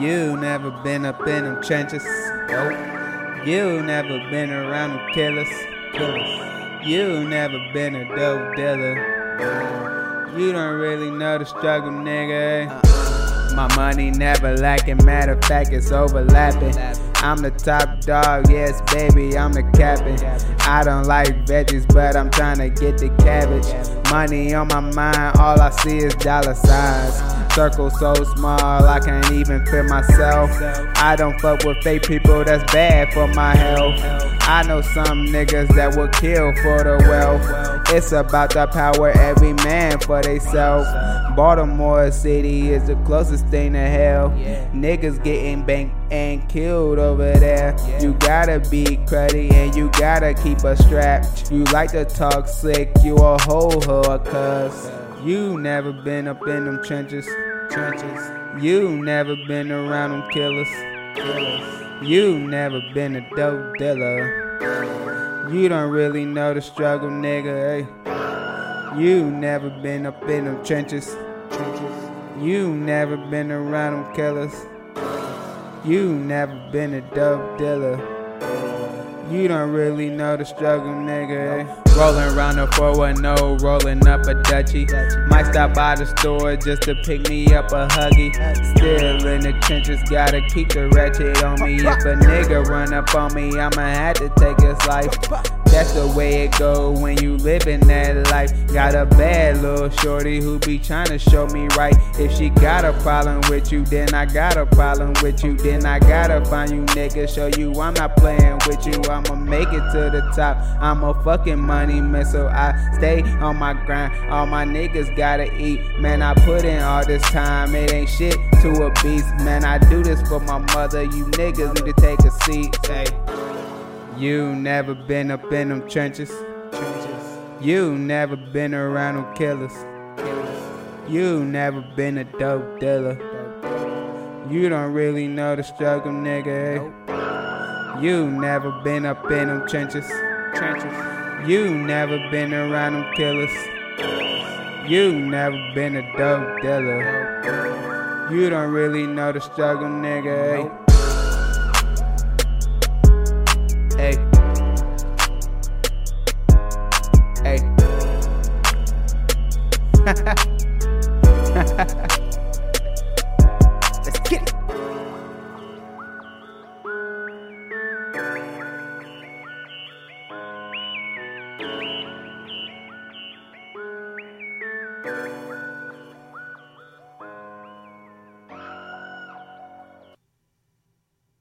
You never been up in them trenches. Nope. You never been around them killers. Killers. You never been a dope dealer. You don't really know the struggle, nigga. My money never lacking, matter of fact, it's overlapping. I'm the top dog, yes, baby, I'm the captain. I don't like veggies, but I'm trying to get the cabbage. Money on my mind, all I see is dollar signs. Circle so small, I can't even fit myself. I don't fuck with fake people, that's bad for my health. I know some niggas that will kill for the wealth. It's about the power, every man for theyself. Baltimore City is the closest thing to hell. Niggas getting banked and killed over there. You gotta be cruddy and you gotta keep a strap. You like to talk slick, you a whole hoe, cuz. You never been up in them trenches. Trenches. You never been around them killers. Killers. You never been a dope dealer. You don't really know the struggle, nigga. Hey. You never been up in them trenches. Trenches. You never been around them killers. You never been a dope dealer. You don't really know the struggle, nigga. Rolling around the 410, rolling up a Dutchie. Might stop by the store just to pick me up a Huggy. Still in the trenches, gotta keep the ratchet on me. If a nigga run up on me, I'ma have to take his life. That's the way it go when you living that life. Got a bad little shorty who be trying to show me right. If she got a problem with you, then I got a problem with you. Then I gotta find you, nigga, show you I'm not playing with you. I'ma make it to the top. I'm a fucking money man, so I stay on my grind. All my niggas gotta eat. Man, I put in all this time. It ain't shit to a beast. Man, I do this for my mother. You niggas need to take a seat. Hey. You never been up in them trenches. You never been around them killers. You never been a dope dealer. You don't really know the struggle, nigga. Nope. You never been up in them trenches. You never been around them killers. You never been a dope dealer. You don't really know the struggle, nigga. Nope. Ha ha ha.